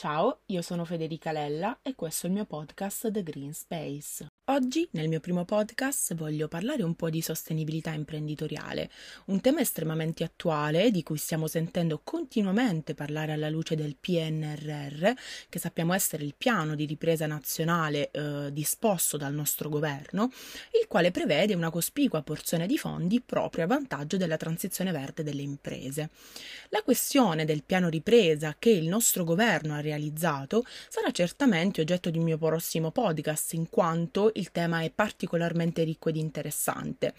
Ciao, io sono Federica Lella e questo è il mio podcast The Green Space. Oggi, nel mio primo podcast, voglio parlare un po' di sostenibilità imprenditoriale, un tema estremamente attuale di cui stiamo sentendo continuamente parlare alla luce del PNRR, che sappiamo essere il piano di ripresa nazionale eh, disposto dal nostro governo, il quale prevede una cospicua porzione di fondi proprio a vantaggio della transizione verde delle imprese. La questione del piano ripresa che il nostro governo ha realizzato sarà certamente oggetto di un mio prossimo podcast, in quanto il tema è particolarmente ricco ed interessante.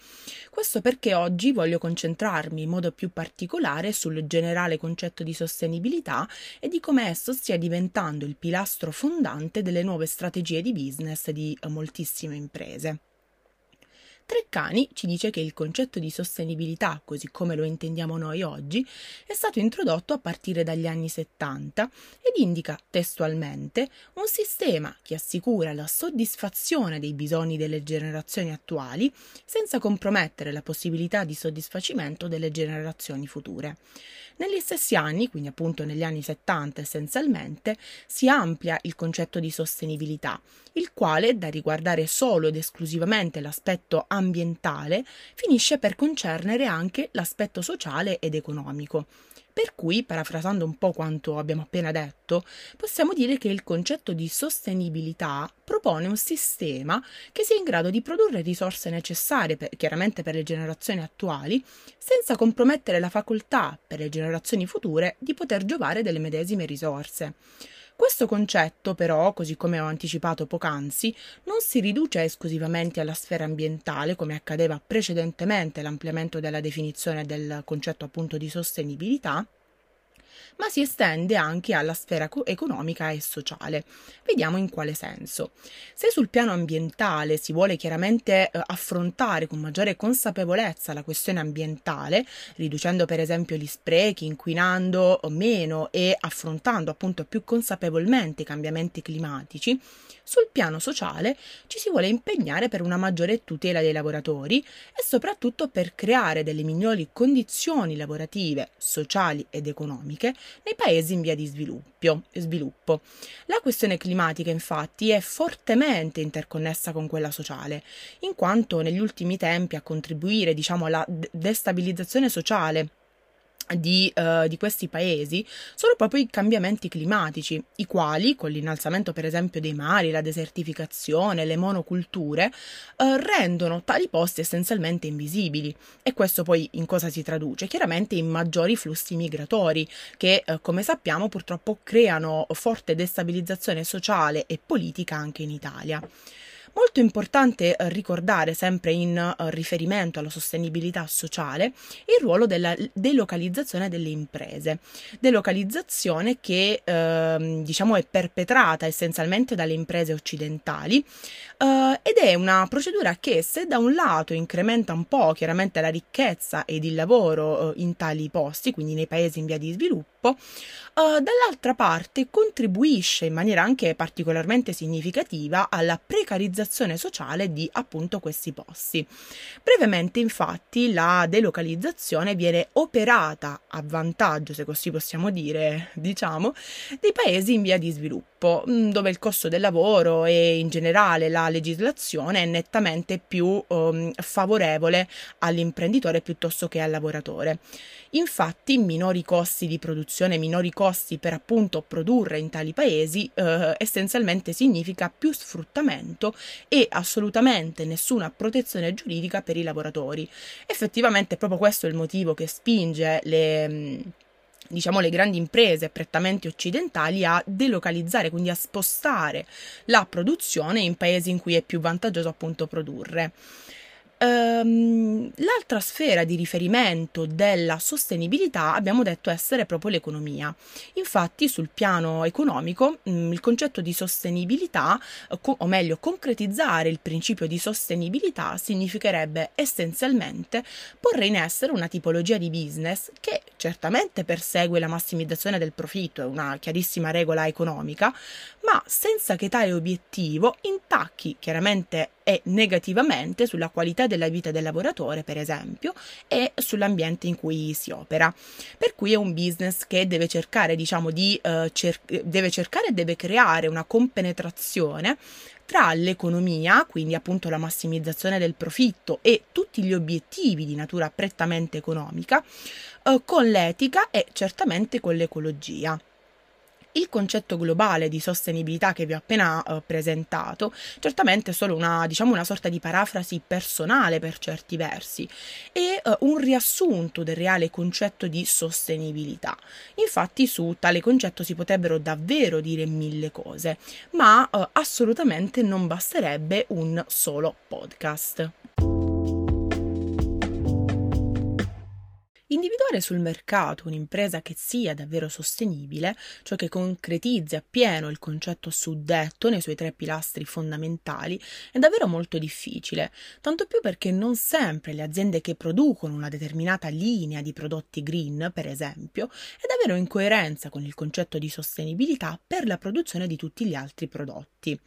Questo perché oggi voglio concentrarmi in modo più particolare sul generale concetto di sostenibilità e di come esso stia diventando il pilastro fondante delle nuove strategie di business di moltissime imprese. Treccani ci dice che il concetto di sostenibilità, così come lo intendiamo noi oggi, è stato introdotto a partire dagli anni 70 ed indica testualmente un sistema che assicura la soddisfazione dei bisogni delle generazioni attuali senza compromettere la possibilità di soddisfacimento delle generazioni future. Negli stessi anni, quindi appunto negli anni 70 essenzialmente, si amplia il concetto di sostenibilità, il quale, da riguardare solo ed esclusivamente l'aspetto ambientale, finisce per concernere anche l'aspetto sociale ed economico. Per cui, parafrasando un po' quanto abbiamo appena detto, possiamo dire che il concetto di sostenibilità propone un sistema che sia in grado di produrre risorse necessarie, per, chiaramente per le generazioni attuali, senza compromettere la facoltà per le generazioni future di poter giovare delle medesime risorse. Questo concetto, però, così come ho anticipato poc'anzi, non si riduce esclusivamente alla sfera ambientale, come accadeva precedentemente l'ampliamento della definizione del concetto appunto di sostenibilità, ma si estende anche alla sfera economica e sociale. Vediamo in quale senso. Se sul piano ambientale si vuole chiaramente eh, affrontare con maggiore consapevolezza la questione ambientale, riducendo per esempio gli sprechi, inquinando meno e affrontando appunto più consapevolmente i cambiamenti climatici, sul piano sociale ci si vuole impegnare per una maggiore tutela dei lavoratori e soprattutto per creare delle migliori condizioni lavorative, sociali ed economiche nei paesi in via di sviluppo. La questione climatica infatti è fortemente interconnessa con quella sociale, in quanto negli ultimi tempi a contribuire diciamo, alla destabilizzazione sociale di, uh, di, questi paesi sono proprio i cambiamenti climatici, i quali, con l'innalzamento per esempio dei mari, la desertificazione, le monoculture, uh, rendono tali posti essenzialmente invisibili. E questo poi in cosa si traduce? Chiaramente in maggiori flussi migratori, che uh, come sappiamo purtroppo creano forte destabilizzazione sociale e politica anche in Italia. Molto importante eh, ricordare, sempre in eh, riferimento alla sostenibilità sociale, il ruolo della delocalizzazione delle imprese. Delocalizzazione che eh, diciamo è perpetrata essenzialmente dalle imprese occidentali eh, ed è una procedura che se da un lato incrementa un po' chiaramente la ricchezza ed il lavoro eh, in tali posti, quindi nei paesi in via di sviluppo, Uh, dall'altra parte contribuisce in maniera anche particolarmente significativa alla precarizzazione sociale di appunto questi posti. Brevemente infatti la delocalizzazione viene operata a vantaggio, se così possiamo dire, diciamo, dei paesi in via di sviluppo, mm, dove il costo del lavoro e in generale la legislazione è nettamente più um, favorevole all'imprenditore piuttosto che al lavoratore. Infatti, minori costi di produzione, minori costi per appunto produrre in tali paesi, eh, essenzialmente significa più sfruttamento e assolutamente nessuna protezione giuridica per i lavoratori. Effettivamente, proprio questo è il motivo che spinge le diciamo le grandi imprese prettamente occidentali a delocalizzare, quindi a spostare la produzione in paesi in cui è più vantaggioso appunto produrre. Um, l'altra sfera di riferimento della sostenibilità abbiamo detto essere proprio l'economia. Infatti, sul piano economico, um, il concetto di sostenibilità, co- o meglio, concretizzare il principio di sostenibilità significherebbe essenzialmente porre in essere una tipologia di business che certamente persegue la massimizzazione del profitto, è una chiarissima regola economica, ma senza che tale obiettivo intacchi chiaramente e negativamente sulla qualità della vita del lavoratore, per esempio, e sull'ambiente in cui si opera. Per cui è un business che deve cercare, diciamo, di eh, cer- deve cercare e deve creare una compenetrazione tra l'economia, quindi appunto la massimizzazione del profitto e tutti gli obiettivi di natura prettamente economica, eh, con l'etica e certamente con l'ecologia. Il concetto globale di sostenibilità che vi ho appena uh, presentato, certamente è solo una, diciamo, una sorta di parafrasi personale per certi versi e uh, un riassunto del reale concetto di sostenibilità. Infatti su tale concetto si potrebbero davvero dire mille cose, ma uh, assolutamente non basterebbe un solo podcast. Individuare sul mercato un'impresa che sia davvero sostenibile, cioè che concretizzi appieno il concetto suddetto nei suoi tre pilastri fondamentali, è davvero molto difficile, tanto più perché non sempre le aziende che producono una determinata linea di prodotti green, per esempio, è davvero in coerenza con il concetto di sostenibilità per la produzione di tutti gli altri prodotti.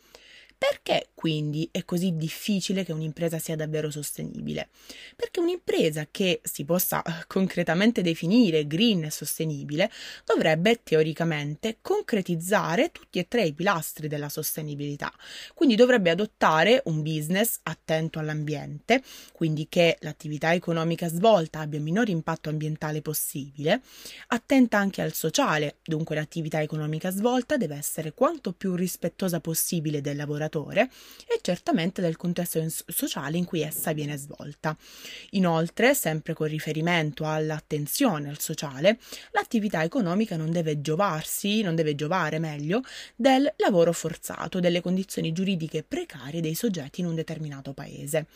Perché quindi è così difficile che un'impresa sia davvero sostenibile? Perché un'impresa che si possa eh, concretamente definire green e sostenibile dovrebbe teoricamente concretizzare tutti e tre i pilastri della sostenibilità. Quindi dovrebbe adottare un business attento all'ambiente, quindi che l'attività economica svolta abbia il minore impatto ambientale possibile, attenta anche al sociale, dunque l'attività economica svolta deve essere quanto più rispettosa possibile del lavoratore lavoratore e certamente del contesto sociale in cui essa viene svolta. Inoltre, sempre con riferimento all'attenzione al sociale, l'attività economica non deve giovarsi, non deve giovare meglio, del lavoro forzato, delle condizioni giuridiche precarie dei soggetti in un determinato paese.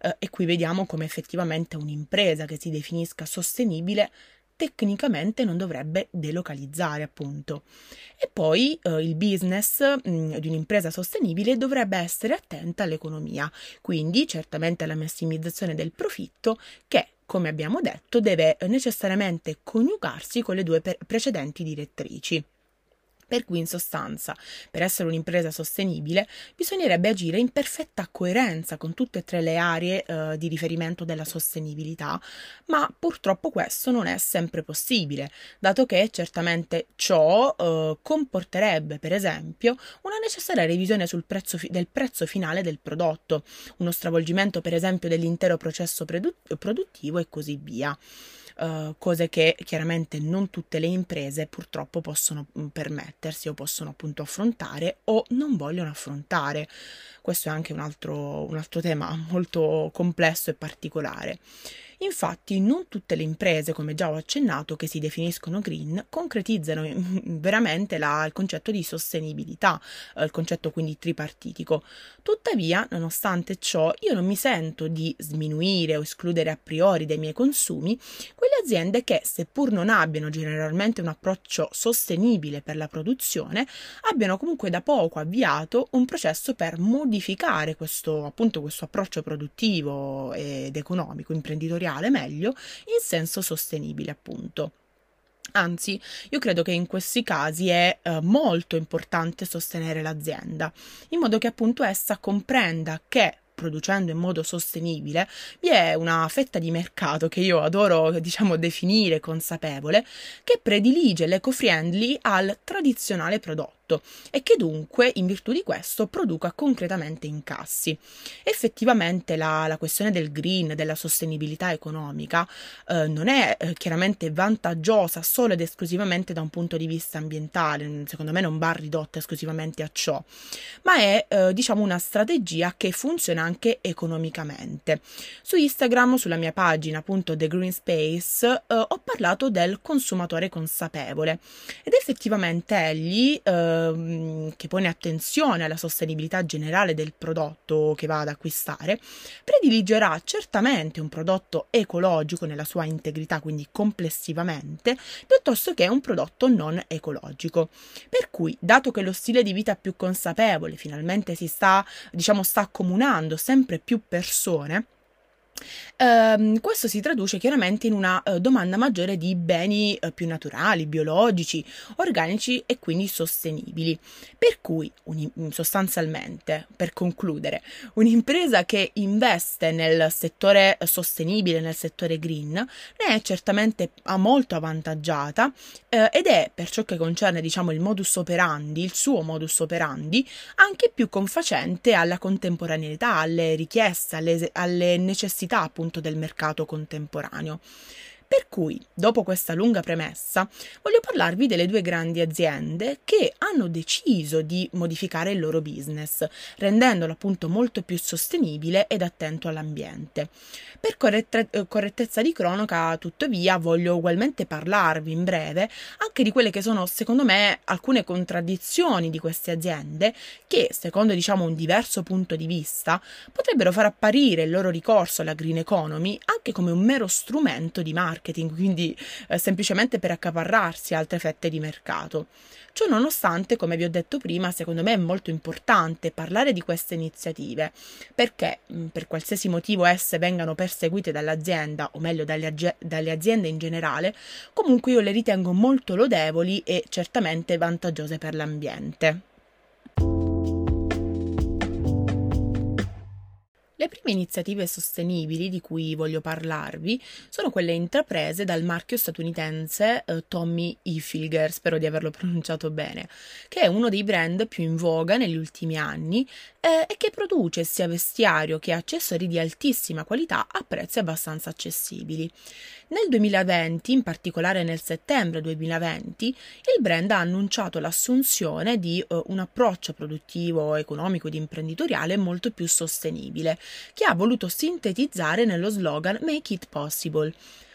Eh, e qui vediamo come effettivamente un'impresa che si definisca sostenibile tecnicamente non dovrebbe delocalizzare, appunto. E poi eh, il business mh, mm, di un'impresa sostenibile dovrebbe essere attenta all'economia, quindi certamente alla massimizzazione del profitto che come abbiamo detto, deve necessariamente coniugarsi con le due precedenti direttrici. Per cui in sostanza, per essere un'impresa sostenibile, bisognerebbe agire in perfetta coerenza con tutte e tre le aree eh, di riferimento della sostenibilità, ma purtroppo questo non è sempre possibile, dato che certamente ciò eh, comporterebbe, per esempio, una necessaria revisione prezzo fi- del prezzo finale del prodotto, uno stravolgimento, per esempio, dell'intero processo produ- produttivo e così via uh, cose che chiaramente non tutte le imprese purtroppo possono mm, permettersi o possono appunto affrontare o non vogliono affrontare. Questo è anche un altro, un altro tema molto complesso e particolare. Infatti non tutte le imprese, come già ho accennato, che si definiscono green, concretizzano veramente la, il concetto di sostenibilità, eh, il concetto quindi tripartitico. Tuttavia, nonostante ciò, io non mi sento di sminuire o escludere a priori dai miei consumi quelle aziende che, seppur non abbiano generalmente un approccio sostenibile per la produzione, abbiano comunque da poco avviato un processo per modificare questo, appunto, questo approccio produttivo ed economico, imprenditoriale reale meglio in senso sostenibile appunto. Anzi, io credo che in questi casi è eh, molto importante sostenere l'azienda, in modo che appunto essa comprenda che producendo in modo sostenibile, vi è una fetta di mercato che io adoro, diciamo, definire consapevole, che predilige l'eco-friendly al tradizionale prodotto prodotto e che dunque, in virtù di questo, produca concretamente incassi. Effettivamente la, la questione del green, della sostenibilità economica, eh, non è eh, chiaramente vantaggiosa solo ed esclusivamente da un punto di vista ambientale, secondo me non va ridotta esclusivamente a ciò, ma è eh, diciamo una strategia che funziona anche economicamente. Su Instagram, sulla mia pagina appunto The Green Space, eh, ho parlato del consumatore consapevole ed effettivamente egli eh, Ehm, che pone attenzione alla sostenibilità generale del prodotto che va ad acquistare, prediligerà certamente un prodotto ecologico nella sua integrità, quindi complessivamente, piuttosto che un prodotto non ecologico. Per cui, dato che lo stile di vita più consapevole finalmente si sta, diciamo, sta accomunando sempre più persone, Ehm, questo si traduce chiaramente in una eh, domanda maggiore di beni eh, più naturali, biologici, organici e quindi sostenibili. Per cui, un, sostanzialmente, per concludere, un'impresa che investe nel settore sostenibile, nel settore green, ne è certamente molto avvantaggiata eh, ed è, per ciò che concerne diciamo il modus operandi, il suo modus operandi, anche più confacente alla contemporaneità, alle richieste, alle, alle necessità appunto del mercato contemporaneo. Per cui, dopo questa lunga premessa, voglio parlarvi delle due grandi aziende che hanno deciso di modificare il loro business, rendendolo appunto molto più sostenibile ed attento all'ambiente. Per corrette- correttezza di cronaca, tuttavia, voglio ugualmente parlarvi in breve anche di quelle che sono, secondo me, alcune contraddizioni di queste aziende che, secondo diciamo un diverso punto di vista, potrebbero far apparire il loro ricorso alla green economy anche come un mero strumento di marketing marketing, quindi eh, semplicemente per accaparrarsi altre fette di mercato. Ciò nonostante, come vi ho detto prima, secondo me è molto importante parlare di queste iniziative perché, mm, per qualsiasi motivo esse vengano perseguite dall'azienda, o meglio dalle, dalle aziende in generale, comunque io le ritengo molto lodevoli e certamente vantaggiose per l'ambiente. Le prime iniziative sostenibili di cui voglio parlarvi sono quelle intraprese dal marchio statunitense eh, Tommy Hilfiger, spero di averlo pronunciato bene, che è uno dei brand più in voga negli ultimi anni eh, e che produce sia vestiario che accessori di altissima qualità a prezzi abbastanza accessibili. Nel 2020, in particolare nel settembre 2020, il brand ha annunciato l'assunzione di eh, un approccio produttivo, economico ed imprenditoriale molto più sostenibile, che ha voluto sintetizzare nello slogan Make It Possible.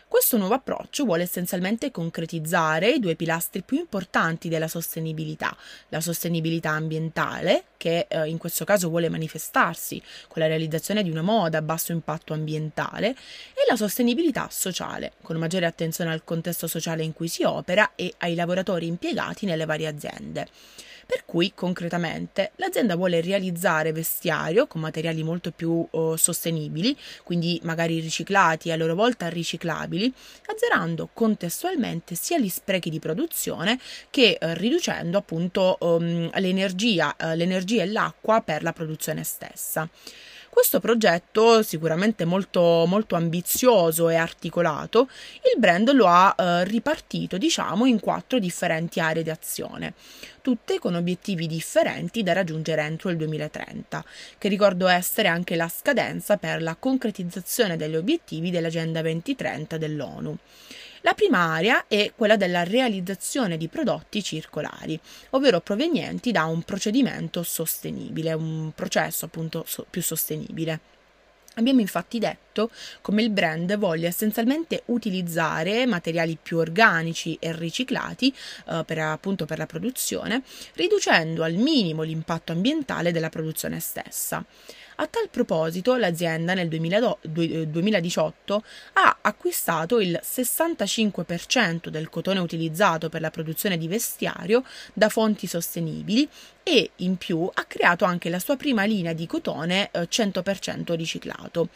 Questo nuovo approccio vuole essenzialmente concretizzare i due pilastri più importanti della sostenibilità, la sostenibilità ambientale, che eh, in questo caso vuole manifestarsi con la realizzazione di una moda a basso impatto ambientale, e la sostenibilità sociale, con maggiore attenzione al contesto sociale in cui si opera e ai lavoratori impiegati nelle varie aziende. Per cui, concretamente, l'azienda vuole realizzare vestiario con materiali molto più oh, sostenibili, quindi magari riciclati e a loro volta riciclabili, azzerando contestualmente sia gli sprechi di produzione che eh, riducendo appunto um, l'energia, eh, l'energia e l'acqua per la produzione stessa. Questo progetto, sicuramente molto, molto ambizioso e articolato, il brand lo ha eh, ripartito, diciamo, in quattro differenti aree di azione, tutte con obiettivi differenti da raggiungere entro il 2030, che ricordo essere anche la scadenza per la concretizzazione degli obiettivi dell'Agenda 2030 dell'ONU. La prima area è quella della realizzazione di prodotti circolari, ovvero provenienti da un procedimento sostenibile, un processo appunto più sostenibile. Abbiamo infatti detto come il brand voglia essenzialmente utilizzare materiali più organici e riciclati eh, per, appunto per la produzione, riducendo al minimo l'impatto ambientale della produzione stessa. A tal proposito, l'azienda nel 2018 ha acquistato il 65% del cotone utilizzato per la produzione di vestiario da fonti sostenibili e in più ha creato anche la sua prima linea di cotone 100% eh, riciclato.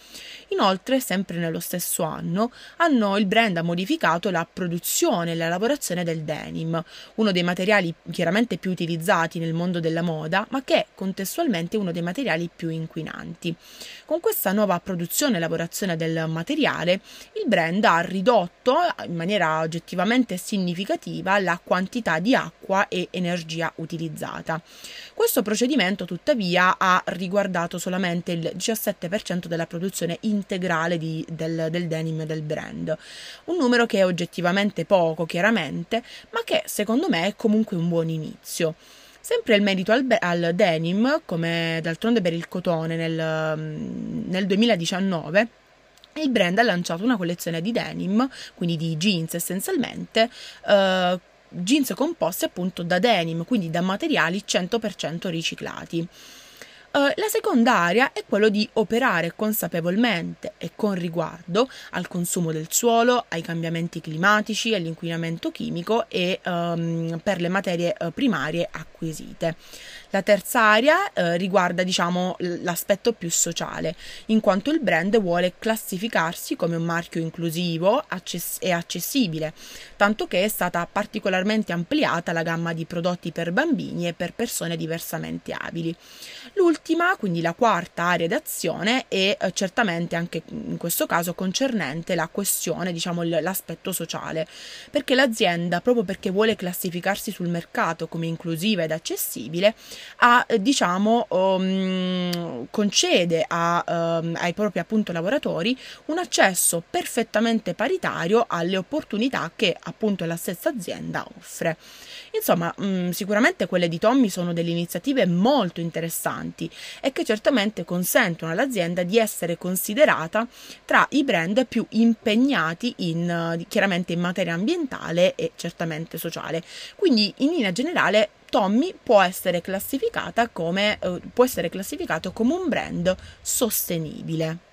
Inoltre, sempre nello stesso anno, hanno, il brand ha modificato la produzione e la lavorazione del denim, uno dei materiali chiaramente più utilizzati nel mondo della moda, ma che è contestualmente uno dei materiali più inquinanti. Con questa nuova produzione e lavorazione del materiale, il brand ha ridotto in maniera oggettivamente significativa la quantità di acqua e energia utilizzata. Questo procedimento tuttavia ha riguardato solamente il 17% della produzione integrale di, del, del denim del brand, un numero che è oggettivamente poco chiaramente, ma che secondo me è comunque un buon inizio. Sempre il merito al, al, denim, come d'altronde per il cotone nel, nel 2019, il brand ha lanciato una collezione di denim, quindi di jeans essenzialmente, eh, jeans composti appunto da denim, quindi da materiali 100% riciclati. Uh, la seconda area è quello di operare consapevolmente e con riguardo al consumo del suolo, ai cambiamenti climatici, all'inquinamento chimico e um, per le materie uh, primarie acquisite. La terza area eh, riguarda diciamo, l'aspetto più sociale, in quanto il brand vuole classificarsi come un marchio inclusivo access- e accessibile, tanto che è stata particolarmente ampliata la gamma di prodotti per bambini e per persone diversamente abili. L'ultima, quindi la quarta area d'azione, è eh, certamente anche in questo caso concernente la questione, diciamo, l'aspetto sociale, perché l'azienda, proprio perché vuole classificarsi sul mercato come inclusiva ed accessibile, a, diciamo, um, concede a, um, ai propri appunto lavoratori un accesso perfettamente paritario alle opportunità che appunto la stessa azienda offre. Insomma, mh, mm, sicuramente quelle di Tommy sono delle iniziative molto interessanti e che certamente consentono all'azienda di essere considerata tra i brand più impegnati in, chiaramente in materia ambientale e certamente sociale. Quindi in linea generale Tommy può essere come, eh, può essere classificato come un brand sostenibile.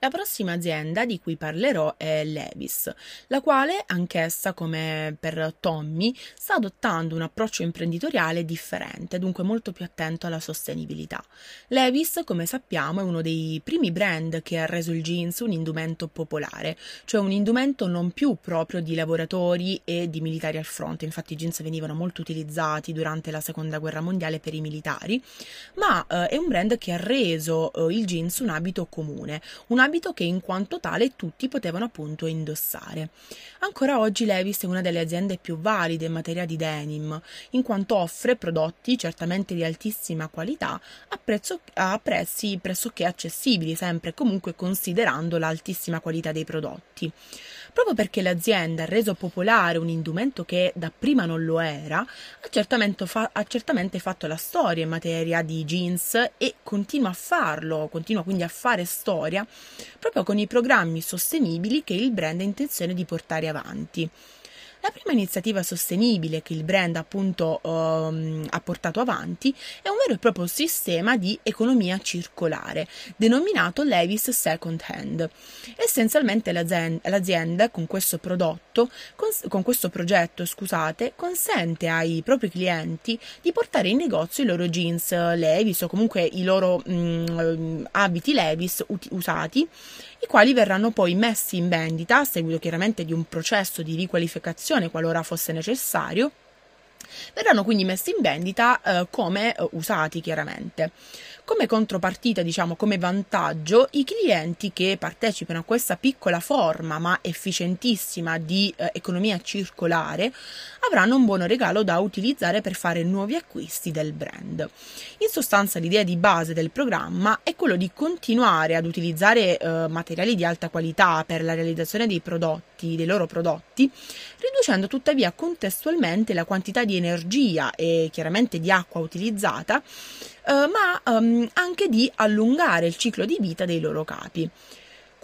La prossima azienda di cui parlerò è Levis, la quale, anch'essa come per Tommy, sta adottando un approccio imprenditoriale differente, dunque molto più attento alla sostenibilità. Levis, come sappiamo, è uno dei primi brand che ha reso il jeans un indumento popolare, cioè un indumento non più proprio di lavoratori e di militari al fronte, infatti i jeans venivano molto utilizzati durante la seconda guerra mondiale per i militari, ma eh, è un brand che ha reso eh, il jeans un abito comune, un abito che in quanto tale tutti potevano appunto indossare. Ancora oggi Levis è una delle aziende più valide in materia di denim, in quanto offre prodotti certamente di altissima qualità a, prezzo, a prezzi pressoché accessibili, sempre comunque considerando l'altissima qualità dei prodotti. Proprio perché l'azienda ha reso popolare un indumento che dapprima non lo era, ha certamente, fa- ha certamente fatto la storia in materia di jeans e continua a farlo, continua quindi a fare storia proprio con i programmi sostenibili che il brand ha intenzione di portare avanti. La prima iniziativa sostenibile che il brand appunto um, ha portato avanti è un vero e proprio sistema di economia circolare, denominato Levis Second Hand. Essenzialmente l'azienda, l'azienda con questo prodotto, con, con questo progetto, scusate, consente ai propri clienti di portare in negozio i loro jeans Levis o comunque i loro mm, abiti Levis ut- usati i quali verranno poi messi in vendita a seguito chiaramente di un processo di riqualificazione qualora fosse necessario verranno quindi messi in vendita eh, come eh, usati chiaramente. Come contropartita, diciamo come vantaggio, i clienti che partecipano a questa piccola forma ma efficientissima di eh, economia circolare avranno un buono regalo da utilizzare per fare nuovi acquisti del brand. In sostanza l'idea di base del programma è quello di continuare ad utilizzare eh, materiali di alta qualità per la realizzazione dei prodotti, dei loro prodotti, riducendo tuttavia contestualmente la quantità di energia e chiaramente di acqua utilizzata ma um, anche di allungare il ciclo di vita dei loro capi.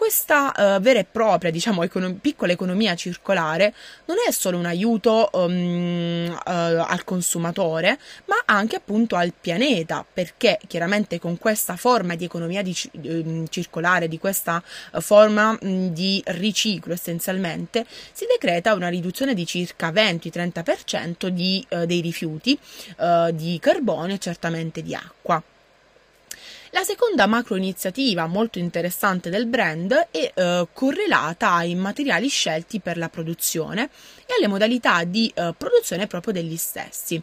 Questa uh, vera e propria, diciamo, econo- piccola economia circolare non è solo un aiuto um, uh, al consumatore, ma anche appunto al pianeta, perché chiaramente con questa forma di economia di, um, circolare, di questa uh, forma di riciclo essenzialmente, si decreta una riduzione di circa 20-30% di, dei rifiuti di carbonio e certamente di acqua. La seconda macro iniziativa molto interessante del brand è eh, correlata ai materiali scelti per la produzione e alle modalità di eh, produzione proprio degli stessi.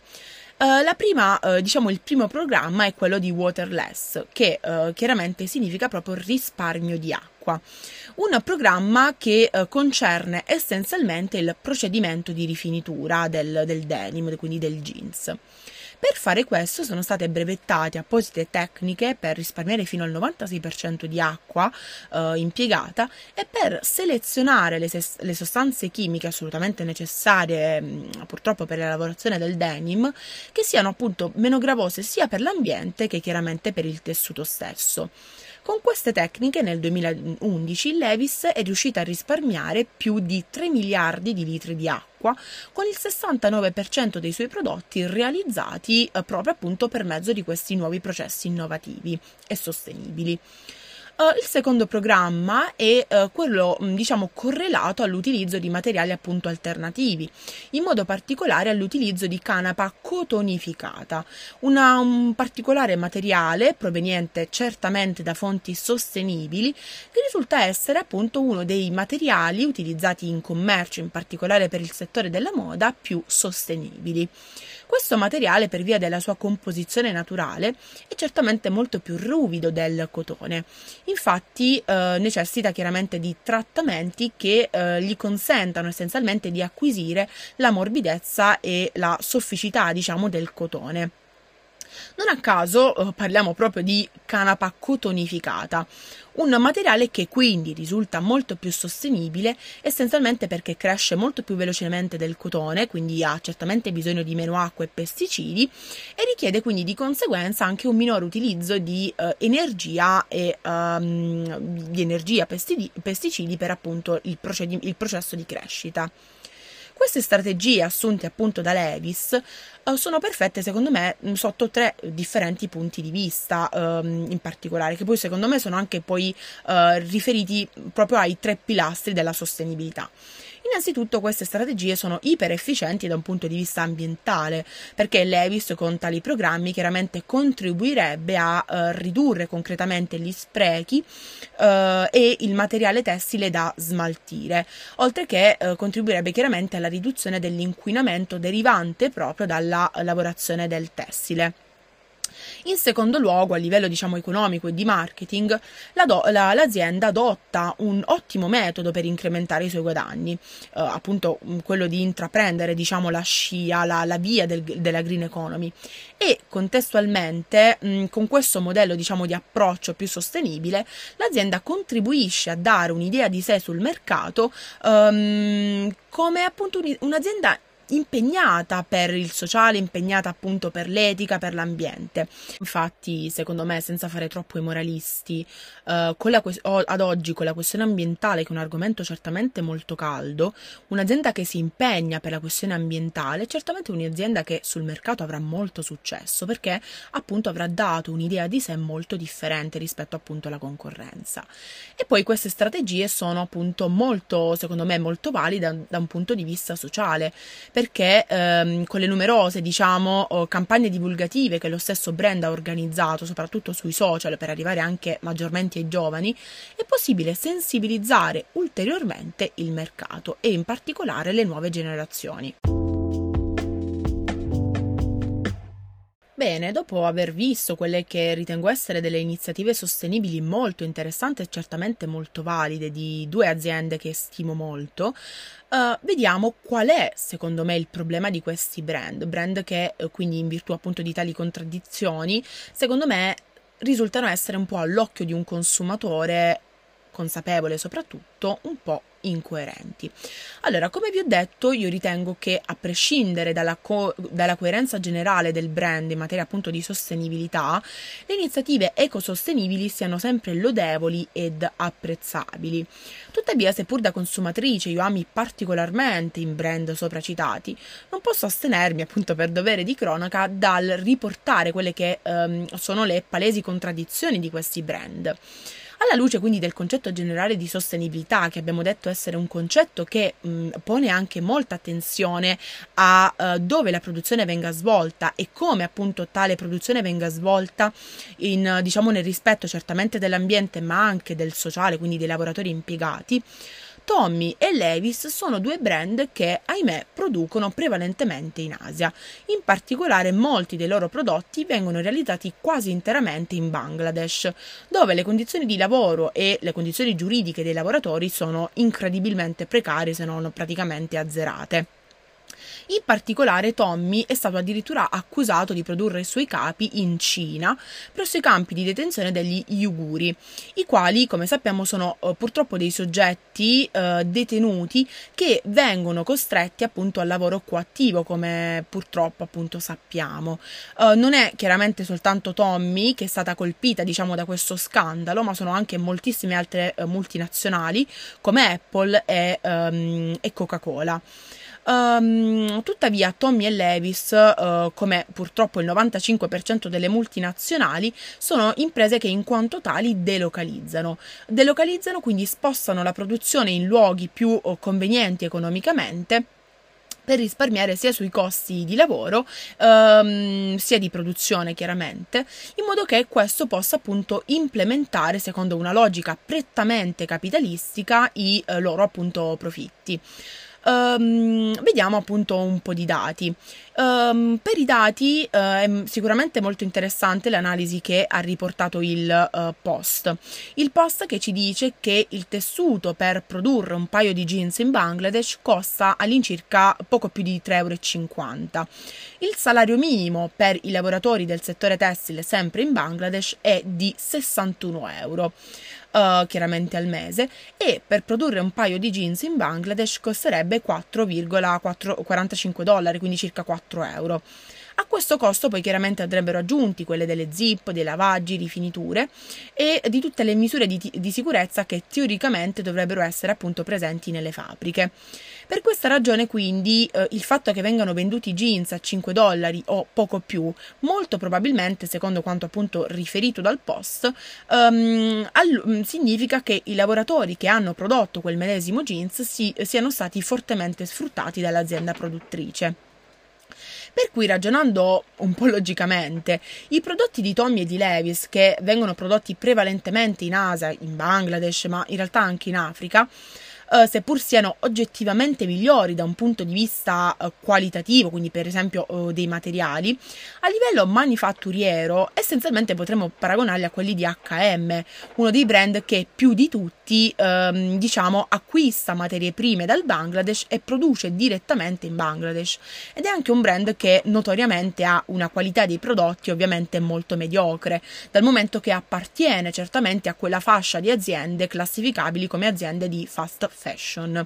La prima, uh, diciamo, il primo programma è quello di Waterless, che uh, chiaramente significa proprio risparmio di acqua. Un programma che concerne essenzialmente il procedimento di rifinitura del, del denim, quindi del jeans. Per fare questo sono state brevettate apposite tecniche per risparmiare fino al 96% di acqua eh, impiegata e per selezionare le, ses- le, sostanze chimiche assolutamente necessarie mh, mm, purtroppo per la lavorazione del denim che siano appunto meno gravose sia per l'ambiente che chiaramente per il tessuto stesso. Con queste tecniche nel 2011 Levis è riuscita a risparmiare più di 3 miliardi di litri di acqua con il 69% dei suoi prodotti realizzati eh, proprio appunto per mezzo di questi nuovi processi innovativi e sostenibili. Uh, il secondo programma è uh, quello, mm, diciamo, correlato all'utilizzo di materiali appunto alternativi, in modo particolare all'utilizzo di canapa cotonificata, una, un particolare materiale proveniente certamente da fonti sostenibili che risulta essere appunto uno dei materiali utilizzati in commercio, in particolare per il settore della moda, più sostenibili. Questo materiale, per via della sua composizione naturale, è certamente molto più ruvido del cotone. Infatti eh, necessita chiaramente di trattamenti che eh, gli consentano essenzialmente di acquisire la morbidezza e la sofficità, diciamo, del cotone. Non a caso eh, parliamo proprio di canapa cotonificata, un materiale che quindi risulta molto più sostenibile essenzialmente perché cresce molto più velocemente del cotone, quindi ha certamente bisogno di meno acqua e pesticidi e richiede quindi di conseguenza anche un minore utilizzo di eh, energia e um, di energia pesticidi, pesticidi per appunto il, il processo di crescita. Queste strategie assunte appunto da Levis eh, sono perfette secondo me sotto tre differenti punti di vista ehm, in particolare, che poi secondo me sono anche poi eh, riferiti proprio ai tre pilastri della sostenibilità. Innanzitutto queste strategie sono iper efficienti da un punto di vista ambientale, perché Levis con tali programmi chiaramente contribuirebbe a eh, ridurre concretamente gli sprechi eh, e il materiale tessile da smaltire, oltre che eh, contribuirebbe chiaramente alla riduzione dell'inquinamento derivante proprio dalla lavorazione del tessile. In secondo luogo, a livello diciamo economico e di marketing, la do- la, l'azienda adotta un ottimo metodo per incrementare i suoi guadagni, eh, appunto mm, quello di intraprendere diciamo la scia, la, la via del, della green economy. E contestualmente mh, mm, con questo modello diciamo di approccio più sostenibile l'azienda contribuisce a dare un'idea di sé sul mercato um, come appunto un'azienda impegnata per il sociale, impegnata appunto per l'etica, per l'ambiente. Infatti, secondo me, senza fare troppo i moralisti, eh, que- ad oggi con la questione ambientale, che è un argomento certamente molto caldo, un'azienda che si impegna per la questione ambientale è certamente un'azienda che sul mercato avrà molto successo perché appunto avrà dato un'idea di sé molto differente rispetto appunto alla concorrenza. E poi queste strategie sono appunto molto, secondo me, molto valide da, da un punto di vista sociale perché ehm, con le numerose diciamo campagne divulgative che lo stesso brand ha organizzato soprattutto sui social per arrivare anche maggiormente ai giovani è possibile sensibilizzare ulteriormente il mercato e in particolare le nuove generazioni. Bene, dopo aver visto quelle che ritengo essere delle iniziative sostenibili molto interessanti e certamente molto valide di due aziende che stimo molto, uh, vediamo qual è secondo me il problema di questi brand, brand che uh, quindi in virtù appunto di tali contraddizioni, secondo me risultano essere un po' all'occhio di un consumatore consapevole soprattutto un po' incoerenti. Allora, come vi ho detto, io ritengo che a prescindere dalla, co- dalla, coerenza generale del brand in materia appunto di sostenibilità, le iniziative ecosostenibili siano sempre lodevoli ed apprezzabili. Tuttavia, seppur da consumatrice io ami particolarmente i brand sopracitati, non posso astenermi appunto per dovere di cronaca dal riportare quelle che ehm, sono le palesi contraddizioni di questi brand. Alla luce quindi del concetto generale di sostenibilità, che abbiamo detto essere un concetto che mh, pone anche molta attenzione a uh, dove la produzione venga svolta e come appunto tale produzione venga svolta in, diciamo, nel rispetto certamente dell'ambiente ma anche del sociale, quindi dei lavoratori impiegati, Tommy e Levis sono due brand che, ahimè, producono prevalentemente in Asia. In particolare molti dei loro prodotti vengono realizzati quasi interamente in Bangladesh, dove le condizioni di lavoro e le condizioni giuridiche dei lavoratori sono incredibilmente precarie se non praticamente azzerate. In particolare Tommy è stato addirittura accusato di produrre i suoi capi in Cina, presso i campi di detenzione degli Uiguri, i quali, come sappiamo, sono uh, purtroppo dei soggetti uh, detenuti che vengono costretti appunto al lavoro coattivo, come purtroppo appunto sappiamo. Uh, non è chiaramente soltanto Tommy che è stata colpita, diciamo, da questo scandalo, ma sono anche moltissime altre multinazionali come Apple e, um, e Coca-Cola. Um, tuttavia Tommy e Levis, uh, come purtroppo il 95% delle multinazionali, sono imprese che in quanto tali delocalizzano. Delocalizzano quindi spostano la produzione in luoghi più uh, convenienti economicamente per risparmiare sia sui costi di lavoro ehm, sia di produzione chiaramente in modo che questo possa appunto implementare secondo una logica prettamente capitalistica i eh, loro appunto profitti Um, vediamo appunto un po' di dati. Um, per i dati uh, è sicuramente molto interessante l'analisi che ha riportato il uh, post. Il post che ci dice che il tessuto per produrre un paio di jeans in Bangladesh costa all'incirca poco più di 3,50 euro. Il salario minimo per i lavoratori del settore tessile sempre in Bangladesh è di 61 euro uh, chiaramente al mese e per produrre un paio di jeans in Bangladesh costerebbe 4,45 dollari, quindi circa 4 euro. A questo costo poi chiaramente andrebbero aggiunti quelle delle zip, dei lavaggi, rifiniture e di tutte le misure di, di sicurezza che teoricamente dovrebbero essere appunto presenti nelle fabbriche. Per questa ragione quindi eh, il fatto che vengano venduti jeans a 5 dollari o poco più, molto probabilmente, secondo quanto appunto riferito dal post, um, all- significa che i lavoratori che hanno prodotto quel medesimo jeans si, siano stati fortemente sfruttati dall'azienda produttrice. Per cui ragionando un po' logicamente, i prodotti di Tommy e di Levis che vengono prodotti prevalentemente in Asia, in Bangladesh, ma in realtà anche in Africa, eh, seppur siano oggettivamente migliori da un punto di vista eh, qualitativo, quindi per esempio eh, dei materiali, a livello manifatturiero essenzialmente potremmo paragonarli a quelli di HM, uno dei brand che più di tutti ehm, diciamo acquista materie prime dal Bangladesh e produce direttamente in Bangladesh. Ed è anche un brand che notoriamente ha una qualità dei prodotti ovviamente molto mediocre, dal momento che appartiene certamente a quella fascia di aziende classificabili come aziende di fast fashion.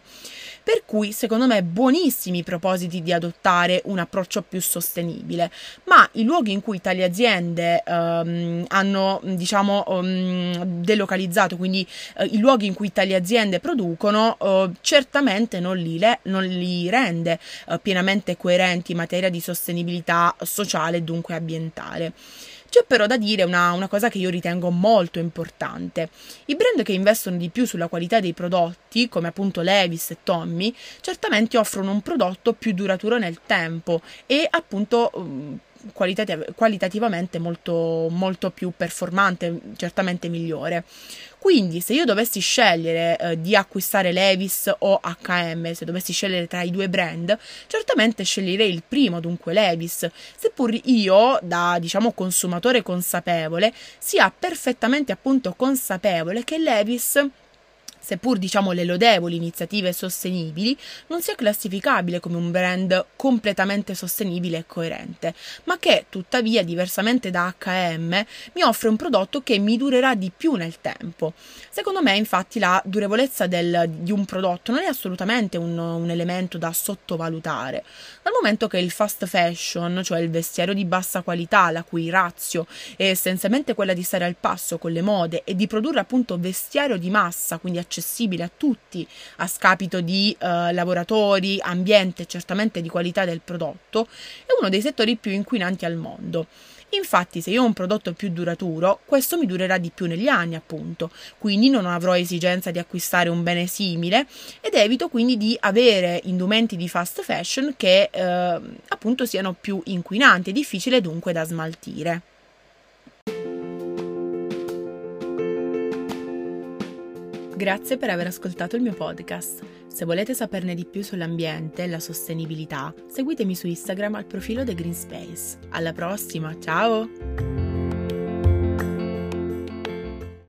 Per cui secondo me buonissimi i propositi di adottare un approccio più sostenibile, ma i luoghi in cui tali aziende um, hanno diciamo um, delocalizzato, quindi uh, i luoghi in cui tali aziende producono, uh, certamente non li, le, non li rende uh, pienamente coerenti in materia di sostenibilità sociale e dunque ambientale. C'è però da dire una, una, cosa che io ritengo molto importante. I brand che investono di più sulla qualità dei prodotti, come appunto Levis e Tommy, certamente offrono un prodotto più duraturo nel tempo e appunto um, qualitativ- qualitativamente molto, molto più performante, certamente migliore. Quindi, se io dovessi scegliere eh, di acquistare Levis o HM, se dovessi scegliere tra i due brand, certamente sceglierei il primo, dunque Levis, seppur io, da diciamo consumatore consapevole, sia perfettamente appunto consapevole che Levis seppur diciamo le lodevoli iniziative sostenibili, non sia classificabile come un brand completamente sostenibile e coerente, ma che tuttavia, diversamente da HM, mi offre un prodotto che mi durerà di più nel tempo. Secondo me, infatti, la durevolezza del, di un prodotto non è assolutamente un, un elemento da sottovalutare, dal momento che il fast fashion, cioè il vestiario di bassa qualità, la cui razio è essenzialmente quella di stare al passo con le mode e di produrre appunto vestiario di massa, quindi accessibile accessibile a tutti a scapito di eh, lavoratori, ambiente e certamente di qualità del prodotto, è uno dei settori più inquinanti al mondo. Infatti, se io ho un prodotto più duraturo, questo mi durerà di più negli anni, appunto, quindi non avrò esigenza di acquistare un bene simile ed evito quindi di avere indumenti di fast fashion che eh, appunto siano più inquinanti e difficile dunque da smaltire. Grazie per aver ascoltato il mio podcast. Se volete saperne di più sull'ambiente e la sostenibilità, seguitemi su Instagram al profilo The Green Space. Alla prossima, ciao!